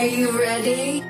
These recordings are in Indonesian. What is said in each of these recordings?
Are you ready?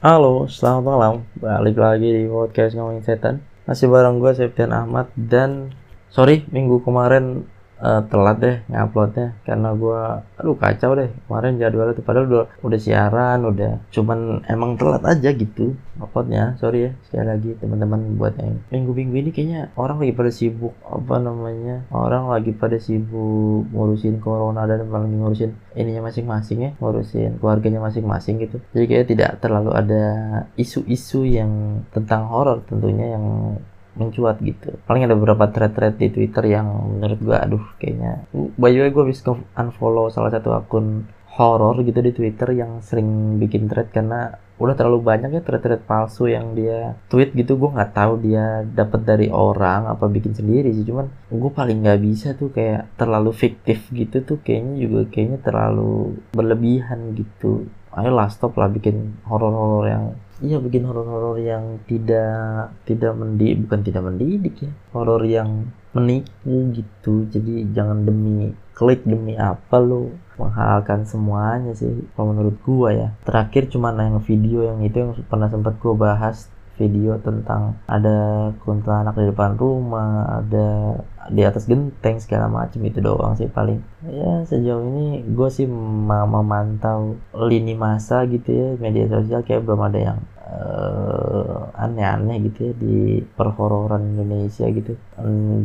Halo, selamat malam. Balik lagi di podcast ngomongin setan. Masih bareng gue Septian Ahmad dan sorry minggu kemarin eh, telat deh nguploadnya karena gue aduh kacau deh. Kemarin jadwalnya tuh padahal udah udah siaran udah cuman emang telat aja gitu uploadnya. Sorry ya sekali lagi teman-teman buat yang minggu-minggu ini kayaknya orang lagi pada sibuk apa namanya orang lagi pada sibuk ngurusin corona dan lagi ngurusin ininya masing-masing ya ngurusin keluarganya masing-masing gitu. Jadi kayak tidak terlalu ada isu-isu yang tentang horor tentunya yang mencuat gitu. Paling ada beberapa thread-thread di Twitter yang menurut gua aduh kayaknya. By the way gua bisa unfollow salah satu akun horor gitu di Twitter yang sering bikin thread karena udah terlalu banyak ya thread-thread palsu yang dia tweet gitu. Gue nggak tahu dia dapat dari orang apa bikin sendiri sih. Cuman gue paling nggak bisa tuh kayak terlalu fiktif gitu tuh. Kayaknya juga kayaknya terlalu berlebihan gitu ayolah stop lah bikin horor-horor yang iya bikin horor-horor yang tidak tidak mendidik bukan tidak mendidik ya. Horor yang menipu gitu. Jadi jangan demi klik demi apa lo menghalalkan semuanya sih kalau menurut gua ya. Terakhir cuma yang video yang itu yang pernah sempat gua bahas video tentang ada kuntilanak di depan rumah ada di atas genteng segala macam itu doang sih paling. Ya sejauh ini gue sih ma- memantau lini masa gitu ya media sosial kayak belum ada yang eh, aneh-aneh gitu ya di perhororan Indonesia gitu.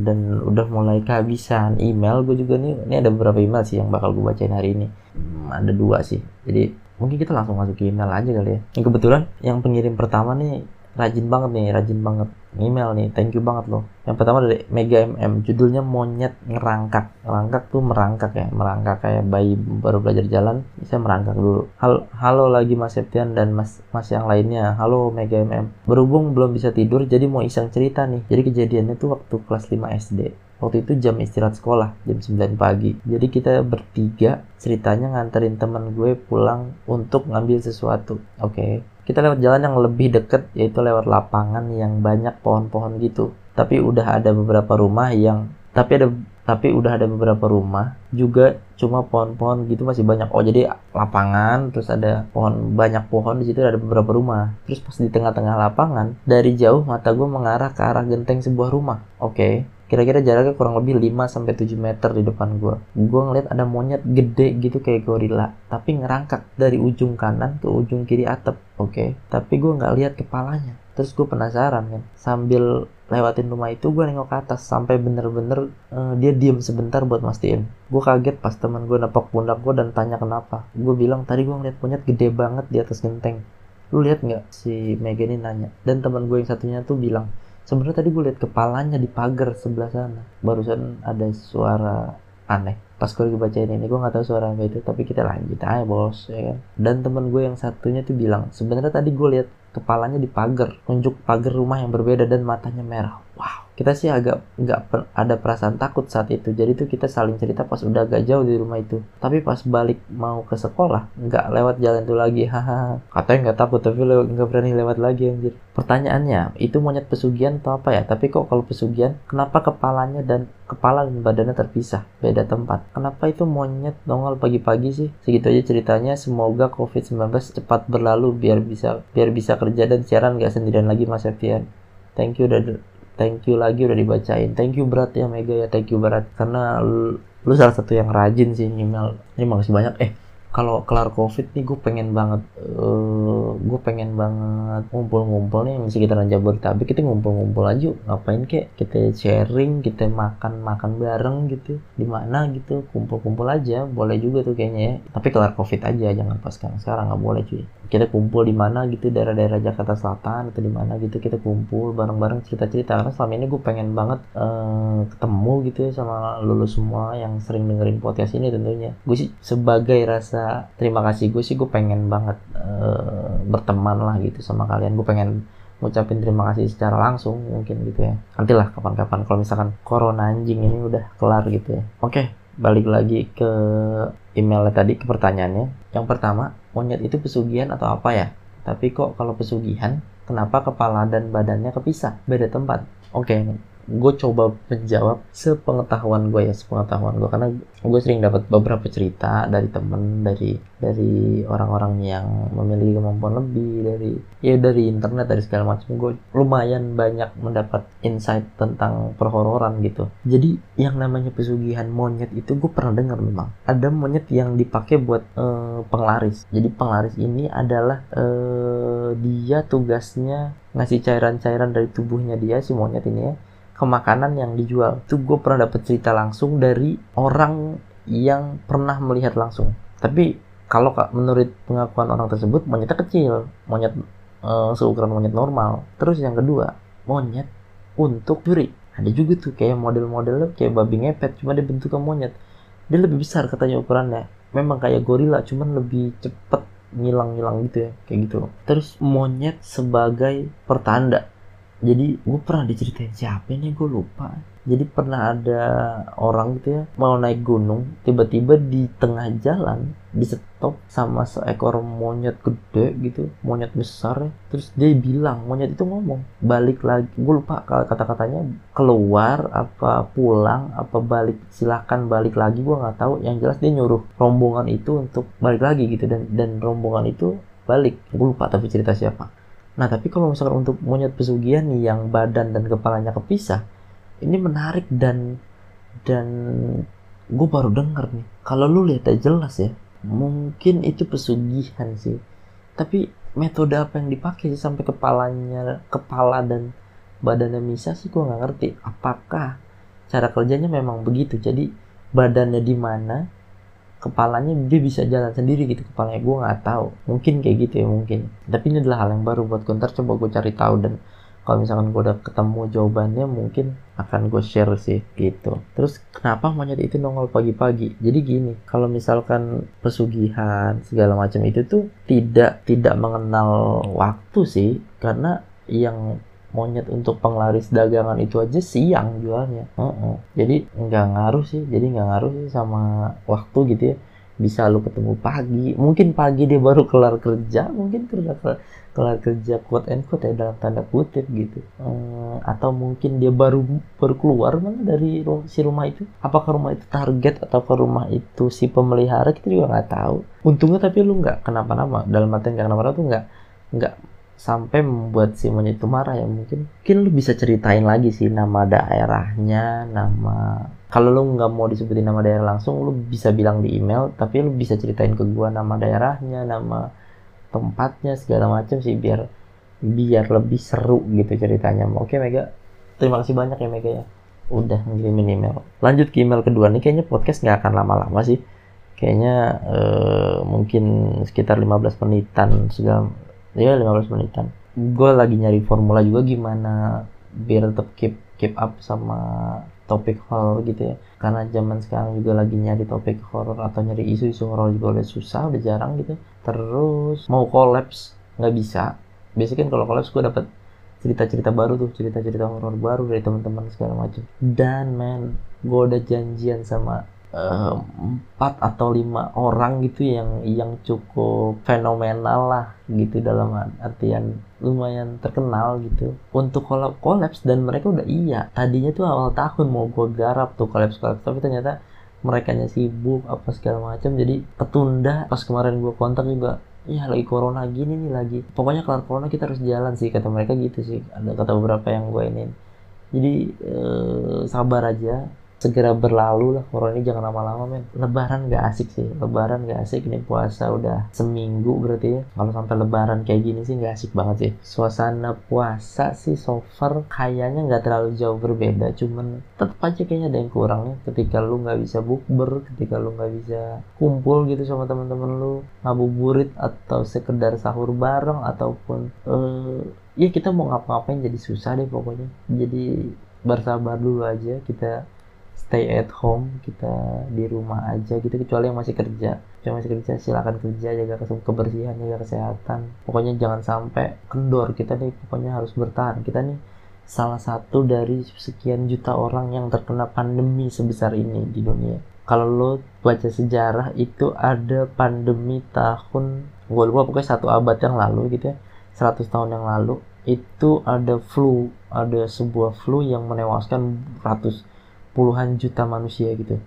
Dan udah mulai kehabisan email gue juga nih. Ini ada beberapa email sih yang bakal gue bacain hari ini. Hmm, ada dua sih. Jadi mungkin kita langsung masuk ke email aja kali ya. Yang kebetulan yang pengirim pertama nih rajin banget nih rajin banget. Email nih thank you banget loh. Yang pertama dari Mega MM judulnya monyet ngerangkak. Ngerangkak tuh merangkak ya merangkak kayak bayi baru belajar jalan. Saya merangkak dulu. Halo, halo lagi Mas Septian dan Mas Mas yang lainnya. Halo Mega MM berhubung belum bisa tidur jadi mau iseng cerita nih. Jadi kejadiannya tuh waktu kelas 5 SD Waktu itu jam istirahat sekolah, jam 9 pagi. Jadi kita bertiga ceritanya nganterin teman gue pulang untuk ngambil sesuatu. Oke. Kita lewat jalan yang lebih deket, yaitu lewat lapangan yang banyak pohon-pohon gitu. Tapi udah ada beberapa rumah yang tapi ada tapi udah ada beberapa rumah juga cuma pohon-pohon gitu masih banyak. Oh jadi lapangan terus ada pohon banyak pohon di situ ada beberapa rumah. Terus pas di tengah-tengah lapangan dari jauh mata gue mengarah ke arah genteng sebuah rumah. Oke kira-kira jaraknya kurang lebih 5 sampai 7 meter di depan gua. Gua ngeliat ada monyet gede gitu kayak gorila, tapi ngerangkak dari ujung kanan ke ujung kiri atap, oke. Tapi gua nggak lihat kepalanya. Terus gue penasaran kan, sambil lewatin rumah itu gue nengok ke atas sampai bener-bener eh, dia diem sebentar buat mastiin. Gue kaget pas teman gue nepok pundak gue dan tanya kenapa. Gue bilang tadi gue ngeliat monyet gede banget di atas genteng. Lu lihat nggak si Mega ini nanya. Dan teman gue yang satunya tuh bilang sebenarnya tadi gue lihat kepalanya di pagar sebelah sana. Barusan ada suara aneh. Pas gue lagi bacain ini gue nggak tahu suara apa itu tapi kita lanjut aja bos ya kan? Dan temen gue yang satunya tuh bilang sebenarnya tadi gue lihat kepalanya di pagar tunjuk pagar rumah yang berbeda dan matanya merah wow. Kita sih agak nggak per- ada perasaan takut saat itu. Jadi tuh kita saling cerita pas udah agak jauh di rumah itu. Tapi pas balik mau ke sekolah nggak lewat jalan itu lagi. Haha katanya nggak takut tapi nggak berani lewat lagi anjir. Pertanyaannya itu monyet pesugihan atau apa ya? Tapi kok kalau pesugihan kenapa kepalanya dan kepala dan badannya terpisah? Beda tempat. Kenapa itu monyet nongol pagi-pagi sih? Segitu aja ceritanya. Semoga covid-19 cepat berlalu biar bisa biar bisa kerja dan siaran nggak sendirian lagi mas Septian. Thank you udah thank you lagi udah dibacain. Thank you berat ya Mega ya. Thank you berat karena lu, lu salah satu yang rajin sih email. Ini makasih banyak. Eh kalau kelar covid nih gue pengen banget eh gue pengen banget ngumpul-ngumpul nih masih kita Jabodetabek. Kita ngumpul-ngumpul aja ngapain kek? Kita sharing kita makan makan bareng gitu. Di mana gitu? Kumpul-kumpul aja. Boleh juga tuh kayaknya ya. Tapi kelar covid aja jangan pas sekarang. Sekarang nggak boleh cuy kita kumpul di mana gitu daerah-daerah Jakarta Selatan atau di mana gitu kita kumpul bareng-bareng cerita-cerita. Karena selama ini gue pengen banget eh, ketemu gitu ya sama lulus semua yang sering dengerin podcast ini tentunya. Gue sih sebagai rasa terima kasih gue sih gue pengen banget eh, berteman lah gitu sama kalian. Gue pengen ngucapin terima kasih secara langsung mungkin gitu ya. Nantilah kapan-kapan kalau misalkan corona anjing ini udah kelar gitu ya. Oke balik lagi ke emailnya tadi ke pertanyaannya. Yang pertama monyet itu pesugihan atau apa ya? Tapi kok kalau pesugihan kenapa kepala dan badannya kepisah? Beda tempat. Oke. okay, gue coba menjawab sepengetahuan gue ya sepengetahuan gue karena gue sering dapat beberapa cerita dari temen dari dari orang-orang yang memiliki kemampuan lebih dari ya dari internet dari segala macam. Gue lumayan banyak mendapat insight tentang perhororan gitu. Jadi yang namanya pesugihan monyet itu gue pernah dengar memang. Ada monyet yang dipakai buat uh, penglaris. Jadi penglaris ini adalah uh, dia tugasnya ngasih cairan-cairan dari tubuhnya dia si monyet ini ya ke makanan yang dijual. Itu gue pernah dapet cerita langsung dari orang yang pernah melihat langsung. Tapi kalau menurut pengakuan orang tersebut monyetnya kecil, monyet uh, seukuran monyet normal. Terus yang kedua, monyet untuk curi. Ada juga tuh kayak model-modelnya kayak babi ngepet, cuma dia bentuknya monyet. Dia lebih besar katanya ukurannya. Memang kayak gorila, cuman lebih cepet ngilang-ngilang gitu ya, kayak gitu. Terus monyet sebagai pertanda jadi gue pernah diceritain siapa nih gue lupa. Jadi pernah ada orang gitu ya mau naik gunung tiba-tiba di tengah jalan di stop sama seekor monyet gede gitu monyet besar ya. Terus dia bilang monyet itu ngomong balik lagi. Gue lupa kata-katanya keluar apa pulang apa balik silahkan balik lagi. Gue nggak tahu. Yang jelas dia nyuruh rombongan itu untuk balik lagi gitu. Dan dan rombongan itu balik. Gue lupa tapi cerita siapa Nah, tapi kalau misalkan untuk monyet pesugihan nih yang badan dan kepalanya kepisah, ini menarik dan dan gue baru denger nih. Kalau lu lihat aja jelas ya, mungkin itu pesugihan sih. Tapi metode apa yang dipakai sih sampai kepalanya, kepala dan badannya misah sih gue nggak ngerti. Apakah cara kerjanya memang begitu? Jadi badannya di mana, kepalanya dia bisa jalan sendiri gitu. Kepalanya gue nggak tahu. Mungkin kayak gitu ya mungkin. Tapi ini adalah hal yang baru buat gue coba gue cari tahu dan kalau misalkan gue udah ketemu jawabannya mungkin akan gue share sih gitu. Terus kenapa monyet itu nongol pagi-pagi? Jadi gini kalau misalkan pesugihan segala macam itu tuh tidak tidak mengenal waktu sih. Karena yang monyet untuk penglaris dagangan itu aja siang jualnya. Uh -uh. jadi nggak ngaruh sih jadi nggak ngaruh sih sama waktu gitu ya. Bisa lu ketemu pagi mungkin pagi dia baru kelar kerja mungkin kerja kelar kerja quote and quote ya dalam tanda kutip gitu. Hmm, atau mungkin dia baru baru keluar mana dari si rumah itu? Apakah rumah itu target atau ke rumah itu si pemelihara kita juga nggak tahu. Untungnya tapi lu nggak kenapa-napa dalam artian nggak kenapa-napa tuh nggak nggak sampai membuat si monyet itu marah ya mungkin mungkin lu bisa ceritain lagi sih nama daerahnya nama kalau lu nggak mau disebutin nama daerah langsung lu bisa bilang di email tapi lu bisa ceritain ke gua nama daerahnya nama tempatnya segala macam sih biar biar lebih seru gitu ceritanya. Oke Mega. Terima kasih banyak ya Mega ya. Udah ngirimin email. Lanjut ke email kedua nih kayaknya podcast nggak akan lama-lama sih. Kayaknya uh, mungkin sekitar 15 menitan segala ya 15 menitan. Gue lagi nyari formula juga gimana biar tetap keep keep up sama topik horror gitu ya. Karena zaman sekarang juga lagi nyari topik horror atau nyari isu-isu horror juga udah susah udah jarang gitu. Terus mau collapse nggak bisa. Biasanya kan kalau collapse gue dapat cerita-cerita baru tuh cerita-cerita horror baru dari teman-teman segala macam. Dan man gue udah janjian sama empat uh, atau lima orang gitu yang yang cukup fenomenal lah gitu dalam artian lumayan terkenal gitu. Untuk kolab kolaps dan mereka udah iya. Tadinya tuh awal tahun mau gue garap tuh kolaps kolaps tapi ternyata mereka sibuk apa segala macam jadi ketunda pas kemarin gue kontak juga ya lagi corona gini nih lagi. Pokoknya kelar corona kita harus jalan sih kata mereka gitu sih. Ada kata beberapa yang gue ini jadi eh, sabar aja segera berlalu lah. Corona ini jangan lama-lama men. Lebaran gak asik sih. Lebaran gak asik. Ini puasa udah seminggu berarti ya. Kalau sampai lebaran kayak gini sih gak asik banget sih. Suasana puasa sih so far kayaknya nggak terlalu jauh berbeda. Cuman tetap aja kayaknya ada yang kurang ya. Ketika lu nggak bisa bukber ketika lu nggak bisa kumpul gitu sama teman-teman lu ngabuburit atau sekedar sahur bareng ataupun uh, ya kita mau ngapa-ngapain jadi susah deh pokoknya. Jadi bersabar dulu aja. Kita stay at home kita di rumah aja gitu kecuali yang masih kerja. Yang masih kerja silakan kerja jaga kebersihan jaga kesehatan. Pokoknya jangan sampai kendor kita nih pokoknya harus bertahan. Kita nih salah satu dari sekian juta orang yang terkena pandemi sebesar ini di dunia. Kalau lo baca sejarah itu ada pandemi tahun gue lupa pokoknya satu abad yang lalu gitu ya 100 tahun yang lalu itu ada flu. Ada sebuah flu yang menewaskan ratus puluhan juta manusia gitu.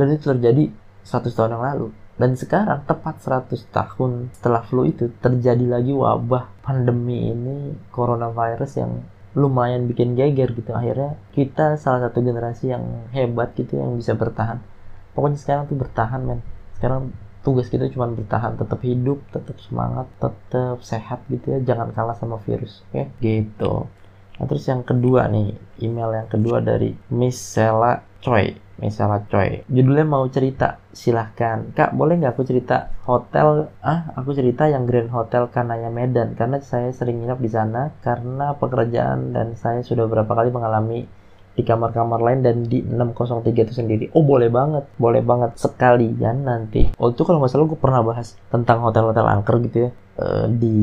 Dan itu terjadi 100 tahun yang lalu. Dan sekarang tepat 100 tahun setelah flu itu terjadi lagi wabah pandemi ini coronavirus yang lumayan bikin geger gitu. Akhirnya kita salah satu generasi yang hebat gitu yang bisa bertahan. Pokoknya sekarang tuh bertahan men. Sekarang tugas kita cuma bertahan tetap hidup tetap semangat tetap sehat gitu ya. Jangan kalah sama virus okay? gitu nah terus yang kedua nih email yang kedua dari Miss Sela Choi misalnya coy judulnya mau cerita silahkan. Kak boleh nggak aku cerita hotel ah aku cerita yang Grand Hotel Kanaya Medan? Karena saya sering nginep di sana karena pekerjaan dan saya sudah beberapa kali mengalami di kamar-kamar lain dan di 603 itu sendiri. Oh boleh banget, boleh banget sekalian nanti. Oh itu kalau nggak salah gue pernah bahas tentang hotel-hotel angker gitu ya. Uh, di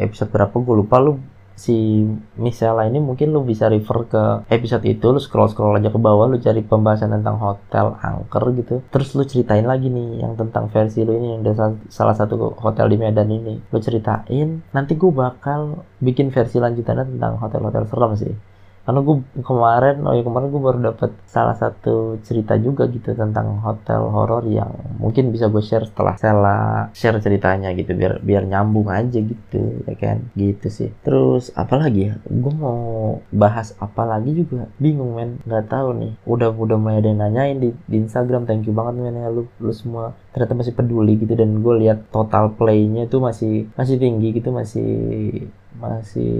episode berapa? Gue lupa lu si misalnya ini mungkin lu bisa refer ke episode itu lu scroll scroll aja ke bawah lu cari pembahasan tentang hotel angker gitu. Terus lu ceritain lagi nih yang tentang versi lu ini yang salah satu hotel di Medan ini. Lu ceritain nanti gue bakal bikin versi lanjutannya tentang hotel-hotel serem sih karena gue kemarin oh ya kemarin gue baru dapat salah satu cerita juga gitu tentang hotel horor yang mungkin bisa gue share setelah saya share ceritanya gitu biar biar nyambung aja gitu ya kan? Gitu sih. Terus apalagi ya? Gue mau bahas apa lagi juga? Bingung men. Nggak tahu nih. Udah udah mulai ada yang nanyain di, di Instagram. Thank you banget men ya. Lu lu semua ternyata masih peduli gitu dan gue lihat total playnya itu masih masih tinggi gitu masih masih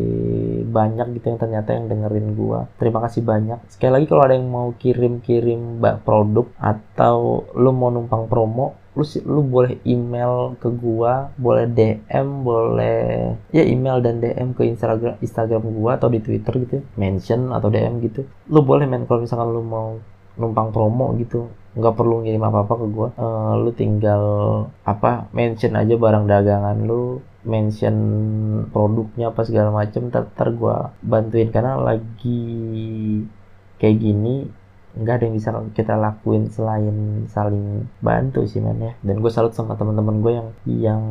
banyak gitu yang ternyata yang dengerin gua. Terima kasih banyak. Sekali lagi kalau ada yang mau kirim-kirim produk atau lu mau numpang promo lu lu boleh email ke gua boleh DM boleh ya email dan DM ke Instagram Instagram gua atau di Twitter gitu mention atau DM gitu. Lu boleh men kalau misalkan lu mau numpang promo gitu nggak perlu ngirim apa apa ke gua. Uh, lu tinggal apa mention aja barang dagangan lu mention produknya apa segala macem ntar, ntar gue bantuin. Karena lagi kayak gini nggak ada yang bisa kita lakuin selain saling bantu sih men ya. Dan gue salut sama teman-teman gue yang yang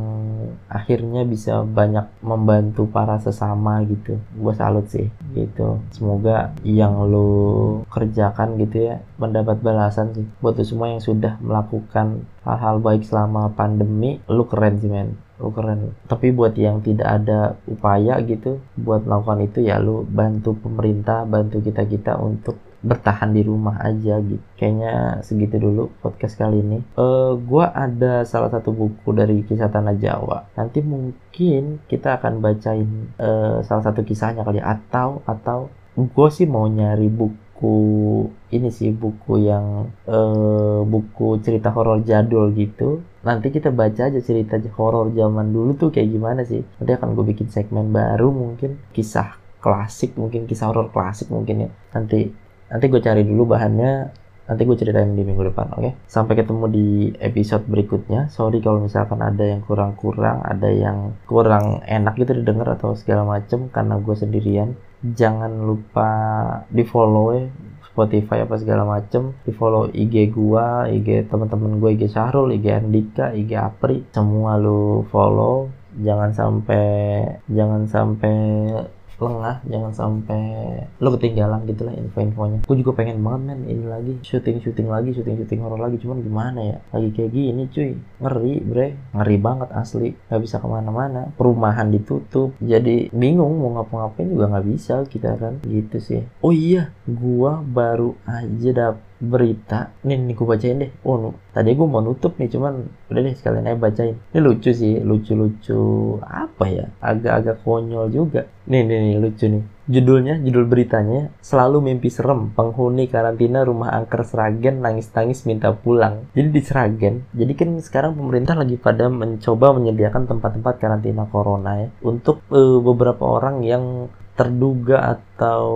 akhirnya bisa banyak membantu para sesama gitu. Gue salut sih gitu. Semoga yang lo kerjakan gitu ya mendapat balasan sih. Buat lo semua yang sudah melakukan hal-hal baik selama pandemi lo keren sih men lu keren. Tapi buat yang tidak ada upaya gitu buat melakukan itu ya lu bantu pemerintah bantu kita kita untuk bertahan di rumah aja gitu. Kayaknya segitu dulu podcast kali ini. Uh, gua ada salah satu buku dari kisah tanah Jawa. Nanti mungkin kita akan bacain uh, salah satu kisahnya kali atau atau gue sih mau nyari buku buku ini sih buku yang uh, buku cerita horor jadul gitu. Nanti kita baca aja cerita horor zaman dulu tuh kayak gimana sih. Nanti akan gue bikin segmen baru mungkin. Kisah klasik mungkin kisah horor klasik mungkin ya. Nanti nanti gue cari dulu bahannya. Nanti gue ceritain di minggu depan oke? Okay? sampai ketemu di episode berikutnya. Sorry kalau misalkan ada yang kurang-kurang ada yang kurang enak gitu didengar atau segala macem karena gue sendirian jangan lupa di follow ya Spotify apa segala macem. Di follow IG gua IG teman-teman gue IG Syahrul IG Andika IG Apri. Semua lu follow. Jangan sampai jangan sampai lengah jangan sampai lo ketinggalan gitu lah info-infonya. Gue juga pengen banget men ini lagi syuting syuting lagi syuting syuting horor lagi. Cuman gimana ya? Lagi kayak gini cuy. Ngeri bre. Ngeri banget asli. Nggak bisa ke mana-mana. Perumahan ditutup. Jadi bingung mau ngapa-ngapain juga nggak bisa kita kan. Gitu sih. Oh iya gua baru aja dapet berita. Nih nih gue bacain deh. Oh tadi gue mau nutup nih cuman udah deh sekalian aja bacain. Ini lucu sih lucu-lucu apa ya? Agak-agak konyol juga. Nih nih nih lucu nih. Judulnya judul beritanya selalu mimpi serem penghuni karantina rumah angker Seragen nangis-nangis minta pulang. Jadi di Seragen jadi kan sekarang pemerintah lagi pada mencoba menyediakan tempat-tempat karantina corona ya untuk uh, beberapa orang yang terduga atau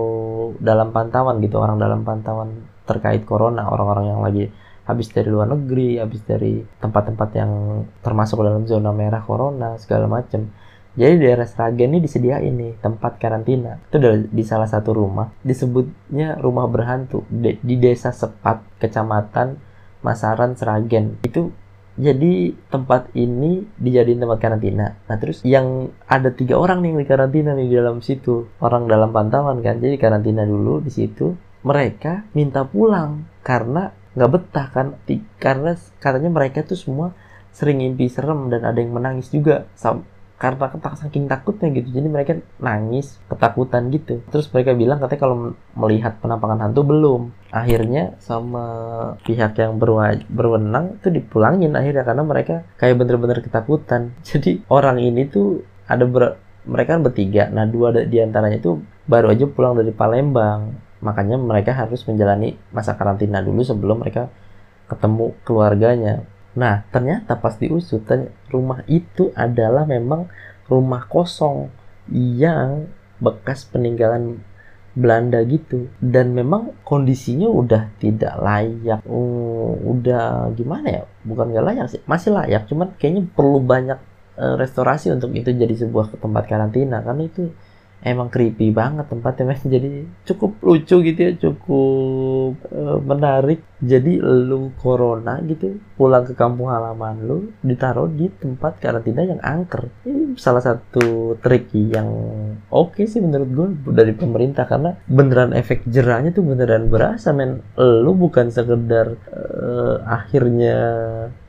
dalam pantauan gitu orang dalam pantauan terkait corona orang-orang yang lagi habis dari luar negeri habis dari tempat-tempat yang termasuk dalam zona merah corona segala macam jadi daerah Sragen ini disediain nih tempat karantina itu di salah satu rumah disebutnya rumah berhantu di desa Sepat kecamatan Masaran Sragen itu jadi tempat ini dijadiin tempat karantina. Nah terus yang ada tiga orang nih di karantina nih di dalam situ orang dalam pantauan kan. Jadi karantina dulu di situ. Mereka minta pulang karena nggak betah kan. Karena katanya mereka tuh semua sering mimpi serem dan ada yang menangis juga. Karena ketak saking takutnya gitu. Jadi mereka nangis ketakutan gitu. Terus mereka bilang katanya kalau melihat penampakan hantu belum. Akhirnya sama pihak yang berwenang itu dipulangin akhirnya karena mereka kayak bener-bener ketakutan. Jadi orang ini tuh ada ber mereka kan bertiga. Nah dua di antaranya itu baru aja pulang dari Palembang makanya mereka harus menjalani masa karantina dulu sebelum mereka ketemu keluarganya. Nah, ternyata pas diusut, rumah itu adalah memang rumah kosong yang bekas peninggalan Belanda gitu. Dan memang kondisinya udah tidak layak. Uh, udah gimana ya? Bukan gak layak sih masih layak. Cuman kayaknya perlu banyak uh, restorasi untuk itu jadi sebuah tempat karantina. Karena itu emang creepy banget tempatnya jadi cukup lucu gitu ya cukup uh, menarik jadi lu corona gitu pulang ke kampung halaman lu ditaruh di tempat karantina yang angker. Ini salah satu trik yang oke okay sih menurut gue dari pemerintah karena beneran efek jerahnya tuh beneran berasa men. Lu bukan sekedar uh, akhirnya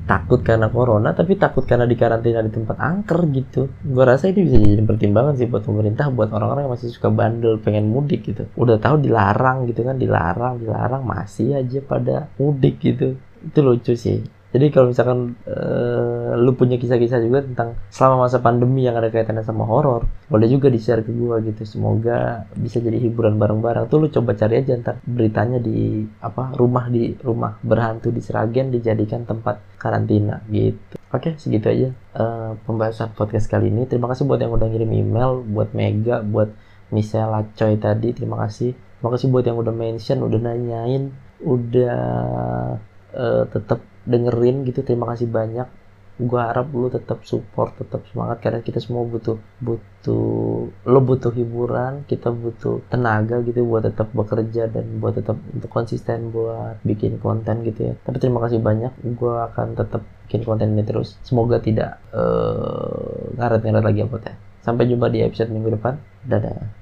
takut karena corona tapi takut karena dikarantina di tempat angker gitu. Gue rasa ini bisa jadi pertimbangan sih buat pemerintah buat orang-orang yang masih suka bandel pengen mudik gitu. Udah tahu dilarang gitu kan dilarang dilarang masih aja pada mudik gitu itu lucu sih jadi kalau misalkan uh, lu punya kisah-kisah juga tentang selama masa pandemi yang ada kaitannya sama horor, boleh juga di-share ke gua gitu. Semoga bisa jadi hiburan bareng-bareng. Tuh lu coba cari aja ntar beritanya di apa rumah di rumah berhantu di Seragen dijadikan tempat karantina gitu. Oke, segitu aja uh, pembahasan podcast kali ini. Terima kasih buat yang udah ngirim email, buat Mega, buat Michelle Coy tadi. Terima kasih. Terima kasih buat yang udah mention, udah nanyain, udah uh, tetap dengerin gitu terima kasih banyak. Gue harap lu tetap support tetap semangat karena kita semua butuh butuh lo butuh hiburan kita butuh tenaga gitu buat tetap bekerja dan buat tetap untuk konsisten buat bikin konten gitu ya. Tapi terima kasih banyak gue akan tetap bikin konten ini terus. Semoga tidak uh, ngaret-ngaret lagi apa ya. Sampai jumpa di episode minggu depan. Dadah